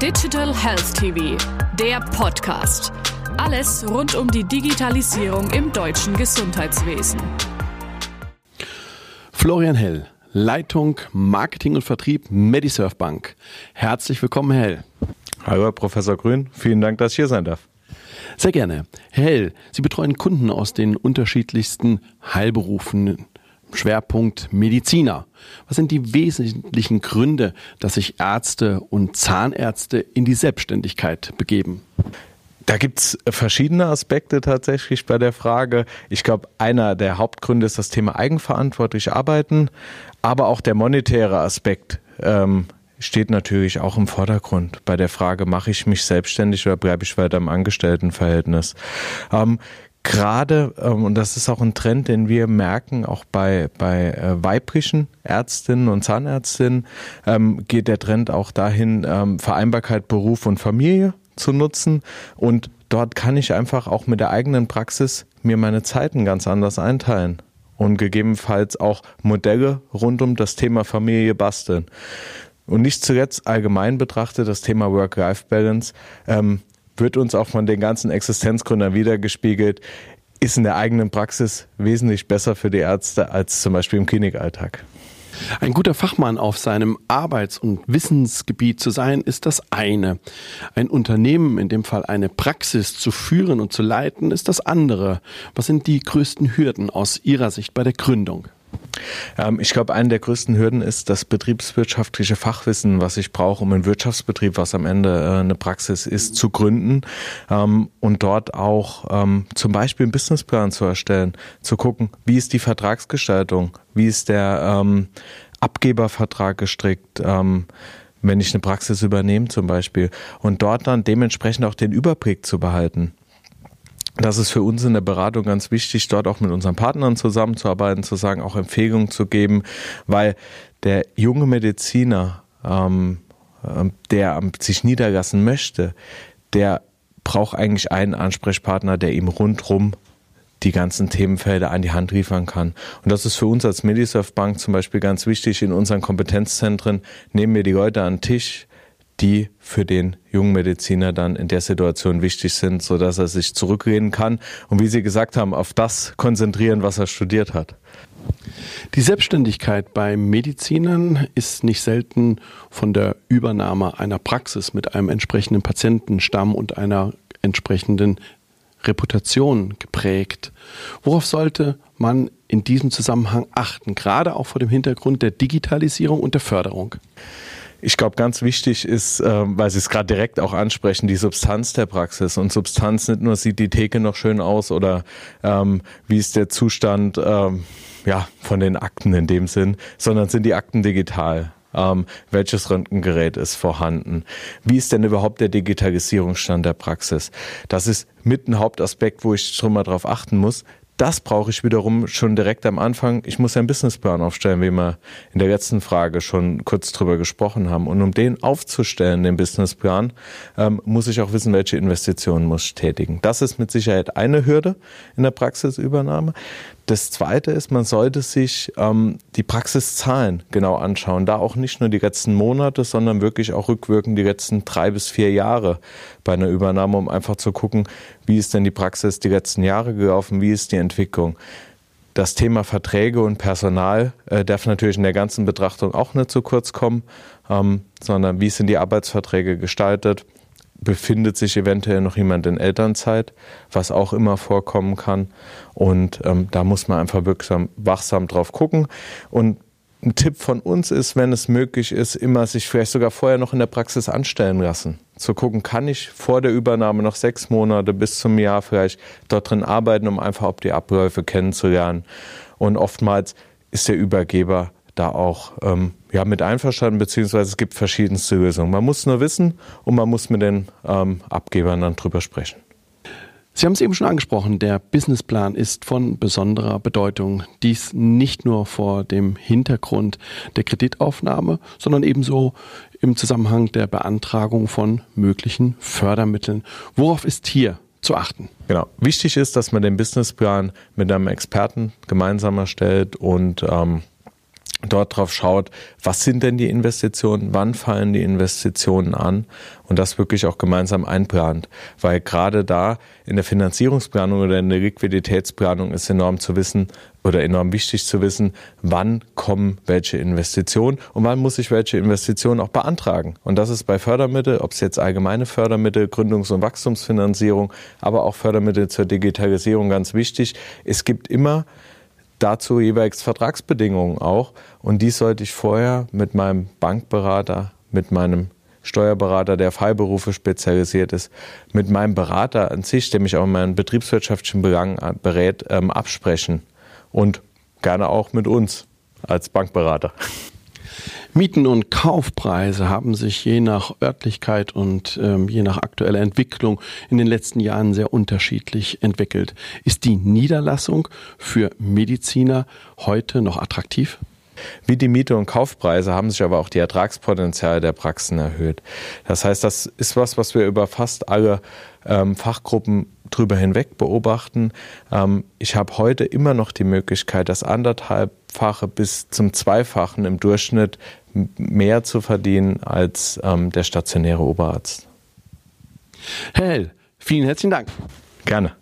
Digital Health TV, der Podcast. Alles rund um die Digitalisierung im deutschen Gesundheitswesen. Florian Hell, Leitung Marketing und Vertrieb Medisurf Bank. Herzlich willkommen, Herr Hell. Hallo, Herr Professor Grün. Vielen Dank, dass ich hier sein darf. Sehr gerne. Herr Hell, Sie betreuen Kunden aus den unterschiedlichsten Heilberufen Schwerpunkt Mediziner. Was sind die wesentlichen Gründe, dass sich Ärzte und Zahnärzte in die Selbstständigkeit begeben? Da gibt's verschiedene Aspekte tatsächlich bei der Frage. Ich glaube, einer der Hauptgründe ist das Thema eigenverantwortlich arbeiten, aber auch der monetäre Aspekt ähm, steht natürlich auch im Vordergrund bei der Frage, mache ich mich selbstständig oder bleibe ich weiter im Angestelltenverhältnis. Ähm, gerade, ähm, und das ist auch ein Trend, den wir merken, auch bei, bei äh, weiblichen Ärztinnen und Zahnärztinnen, ähm, geht der Trend auch dahin, ähm, Vereinbarkeit Beruf und Familie zu nutzen. Und dort kann ich einfach auch mit der eigenen Praxis mir meine Zeiten ganz anders einteilen und gegebenenfalls auch Modelle rund um das Thema Familie basteln. Und nicht zuletzt allgemein betrachtet das Thema Work-Life-Balance ähm, wird uns auch von den ganzen Existenzgründern wiedergespiegelt, ist in der eigenen Praxis wesentlich besser für die Ärzte als zum Beispiel im Klinikalltag. Ein guter Fachmann auf seinem Arbeits- und Wissensgebiet zu sein, ist das eine. Ein Unternehmen, in dem Fall eine Praxis zu führen und zu leiten, ist das andere. Was sind die größten Hürden aus Ihrer Sicht bei der Gründung? Ähm, ich glaube, eine der größten Hürden ist das betriebswirtschaftliche Fachwissen, was ich brauche, um einen Wirtschaftsbetrieb, was am Ende äh, eine Praxis ist, zu gründen. Ähm, und dort auch ähm, zum Beispiel einen Businessplan zu erstellen, zu gucken, wie ist die Vertragsgestaltung, wie ist der Abgebervertrag gestrickt, wenn ich eine Praxis übernehme zum Beispiel. Und dort dann dementsprechend auch den Überblick zu behalten das ist für uns in der Beratung ganz wichtig, dort auch mit unseren Partnern zusammenzuarbeiten, zu sagen, auch Empfehlungen zu geben, weil der junge Mediziner, ähm, ähm der sich niederlassen möchte, der braucht eigentlich einen Ansprechpartner, der ihm rundrum die ganzen Themenfelder an die Hand liefern kann. Und das ist für uns als Medisurf Bank zum Beispiel ganz wichtig. In unseren Kompetenzzentren nehmen wir die Leute an den Tisch, die für den jungen Mediziner dann in der Situation wichtig sind, so dass er sich zurückreden kann und wie Sie gesagt haben, auf das konzentrieren, was er studiert hat. Die Selbstständigkeit bei Medizinern ist nicht selten von der Übernahme einer Praxis mit einem entsprechenden Patientenstamm und einer entsprechenden Reputation geprägt. Worauf sollte man in diesem Zusammenhang achten, gerade auch vor dem Hintergrund der Digitalisierung und der Förderung? Ich glaube, ganz wichtig ist, äh, weil Sie es gerade direkt auch ansprechen, die Substanz der Praxis. Und Substanz nicht nur sieht die Theke noch schön aus oder ähm, wie ist der Zustand ähm, ja, von den Akten in dem Sinn, sondern sind die Akten digital. Ähm, welches Röntgengerät ist vorhanden? Wie ist denn überhaupt der Digitalisierungsstand der Praxis? Das ist mit ein Hauptaspekt, wo ich schon mal drauf achten muss, das brauche ich wiederum schon direkt am Anfang. Ich muss einen Businessplan aufstellen, wie wir in der letzten Frage schon kurz drüber gesprochen haben. Und um den aufzustellen, den Businessplan, ähm, muss ich auch wissen, welche Investitionen muss ich tätigen. Das ist mit Sicherheit eine Hürde in der Praxisübernahme. Das zweite ist, man sollte sich ähm, die Praxiszahlen genau anschauen. Da auch nicht nur die letzten Monate, sondern wirklich auch rückwirkend die letzten drei bis vier Jahre bei einer Übernahme, um einfach zu gucken, wie ist denn die Praxis die letzten Jahre gelaufen, wie ist die Entwicklung. Das Thema Verträge und Personal äh, darf natürlich in der ganzen Betrachtung auch nicht zu kurz kommen, ähm, sondern wie sind die Arbeitsverträge gestaltet, befindet sich eventuell noch jemand in Elternzeit, was auch immer vorkommen kann. Und ähm, da muss man einfach wirksam, wachsam drauf gucken. Und ein Tipp von uns ist, wenn es möglich ist, immer sich vielleicht sogar vorher noch in der Praxis anstellen lassen. Zu gucken, kann ich vor der Übernahme noch sechs Monate bis zum Jahr vielleicht dort drin arbeiten, um einfach auch die Abläufe kennenzulernen. Und oftmals ist der Übergeber da auch ähm, ja, mit einverstanden, beziehungsweise es gibt verschiedenste Lösungen. Man muss nur wissen und man muss mit den ähm, Abgebern dann drüber sprechen. Sie haben es eben schon angesprochen, der Businessplan ist von besonderer Bedeutung. Dies nicht nur vor dem Hintergrund der Kreditaufnahme, sondern ebenso im Zusammenhang der Beantragung von möglichen Fördermitteln. Worauf ist hier zu achten? Genau. Wichtig ist, dass man den Businessplan mit einem Experten gemeinsam erstellt und ähm, dort drauf schaut, was sind denn die Investitionen, wann fallen die Investitionen an und das wirklich auch gemeinsam einplant. Weil gerade da in der Finanzierungsplanung oder in der Liquiditätsplanung ist enorm zu wissen oder enorm wichtig zu wissen, wann kommen welche Investitionen und wann muss ich welche Investitionen auch beantragen. Und das ist bei Fördermittel, ob es jetzt allgemeine Fördermittel, Gründungs- und Wachstumsfinanzierung, aber auch Fördermittel zur Digitalisierung ganz wichtig. Es gibt immer dazu jeweils Vertragsbedingungen auch. Und dies sollte ich vorher mit meinem Bankberater, mit meinem Steuerberater, der Freiberufe spezialisiert ist, mit meinem Berater an sich, der mich auch in meinen betriebswirtschaftlichen Belangen berät, ähm, absprechen. Und gerne auch mit uns als Bankberater. Mieten und Kaufpreise haben sich je nach Örtlichkeit und ähm, je nach aktueller Entwicklung in den letzten Jahren sehr unterschiedlich entwickelt. Ist die Niederlassung für Mediziner heute noch attraktiv? Wie die Miete und Kaufpreise haben sich aber auch die Ertragspotenziale der Praxen erhöht. Das heißt, das ist was, was wir über fast alle ähm, Fachgruppen drüber hinweg beobachten. Ähm, ich habe heute immer noch die Möglichkeit, das anderthalbfache bis zum Zweifachen im Durchschnitt mehr zu verdienen als ähm, der stationäre Oberarzt. Hell, vielen herzlichen Dank. Gerne.